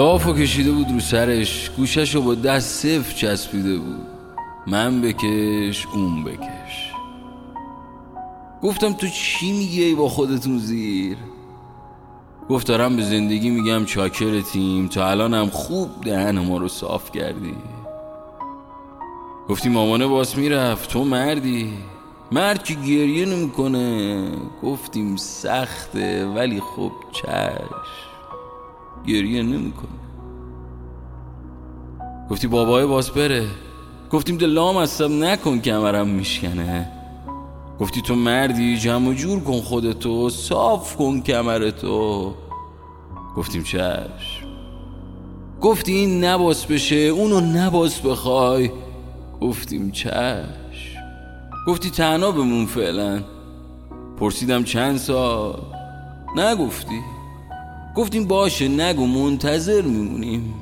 لافو کشیده بود رو سرش گوشش رو با دست صفر چسبیده بود. من بکش اون بکش. گفتم تو چی میگی با خودتون زیر؟ گفت دارم به زندگی میگم چاکرتیم تا الانم خوب دهن ما رو صاف کردی. گفتی مامانه باس می‌رفت تو مردی. مرد که گریه نمی‌کنه گفتیم سخته ولی خب چش گریه نمی‌کنه. گفتی بابای باز بره. گفتیم دلام هستم نکن کمرم میشکنه. گفتی تو مردی جمع و جور کن خودتو صاف کن کمرتو. گفتیم چشم. گفتی این نباس بشه اونو نباس بخوای. گفتیم چشم. گفتی تنها بمون فعلا. پرسیدم چند سال؟ نگفتی. گفتیم باشه نگو منتظر میمونیم.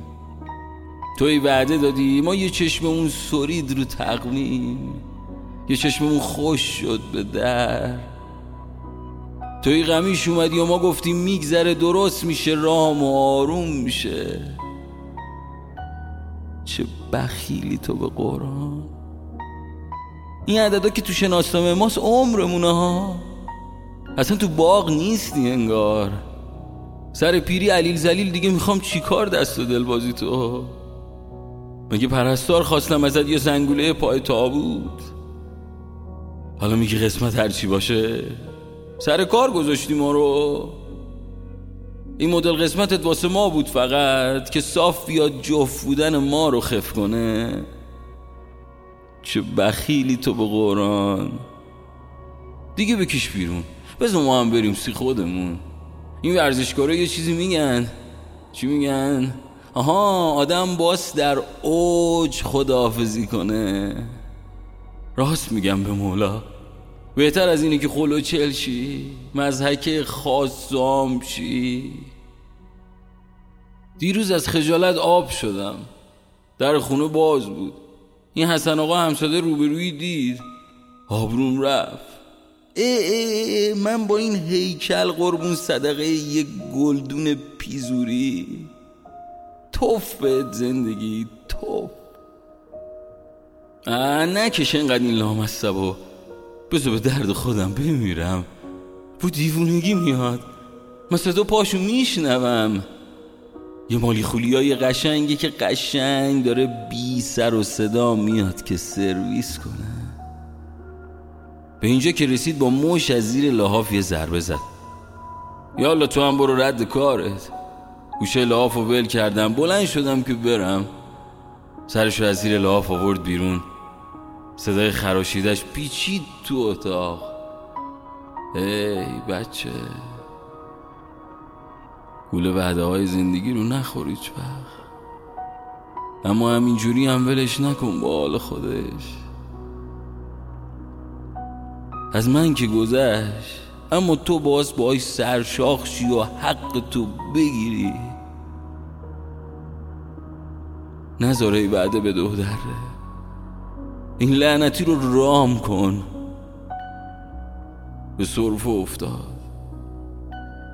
توی وعده دادی ما یه چشممون سرید رو تقویم. یه چشممون خوش شد به در. توی غمیش اومدی و ما گفتیم میگذره درست میشه رام و آروم میشه. چه بخیلی تو به قرآن. این عددا که تو شناسنامه ماست عمرمونه ها. اصلا تو باغ نیستی انگار. سر پیری علیل زلیل دیگه می‌خوام چیکار دست و دل بازی تو؟ مگه پرستار خواستم ازت یه زنگوله پای تابوت حالا میگی قسمت هرچی باشه؟ سر کار گذاشتی ما رو؟ این مدل قسمتت واسه ما بود فقط که صاف بیاد جفت بودن ما رو خف کنه. چه بخیلی تو به قرآن. دیگه بکش بیرون. بذار ما هم بریم سی خودمون. این ورزشکارا یه چیزی میگن. چی میگن؟ آها آدم باس در اوج خداحافظی کنه. راست میگم به مولا. بهتر از اینه که خلو چل شی مزهک خاصام شی. دیروز از خجالت آب شدم. در خونه باز بود. این حسن آقا همساده روبروی دید. آبروم رفت. ای, ای, من با این هیکل قربون صدقه یک گلدون پیزوری. توف به زندگی توف. نکش اینقدر این لامصب و بذار به درد خودم بمیرم. بو دیوونگی میاد. من صدا پاشو میشنوم. یه مالی خولیای قشنگی که قشنگ داره بی سر و صدا میاد که سرویس کنه. به اینجا که رسید با موش از زیر لحاف یه ضربه زد. یالا تو هم برو رد کارت. گوشه لحاف رو ول کردم. بلند شدم که برم. سرشو از زیر لحاف آورد بیرون. صدای خراشیدش پیچید تو اتاق. ای بچه. گول وعده های زندگی رو نخوری وقت. اما همینجوری هم ولش نکن با حال خودش. از من که گذشت اما تو باز باش سرشاخ شی و حق تو بگیری. نذاره بعده به دو دره این لعنتی رو رام کن. به صرف افتاد.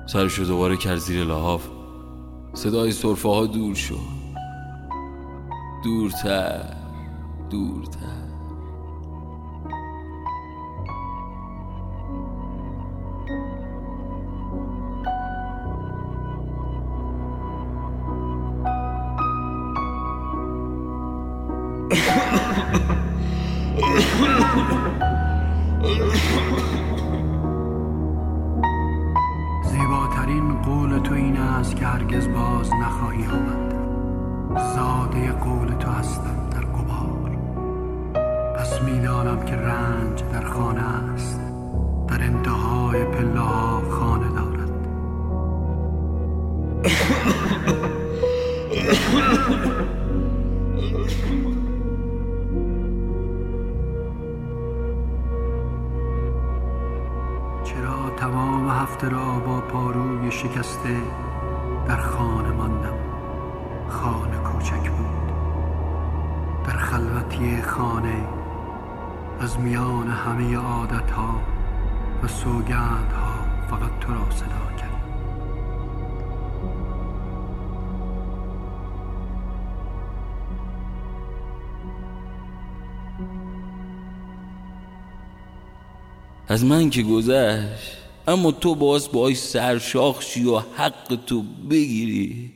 سرشو دوباره کرد زیر لحاف. صدای صرفه ها دور شد. دورتر دورتر. زیباترین قول تو این است که هرگز باز نخواهی آمد. زاده قول تو هستم در گبار پس می‌دانم که رنج در خانه است. در انتهای پله هفته را با پاروی شکسته در خانه ماندم. خانه کوچک بود. در خلوتی خانه از میان همه عادت ها و سوگند ها فقط تو را صدا کرد. از من که گذشت اما تو باز باش سرشاخ شی و حق تو بگیری.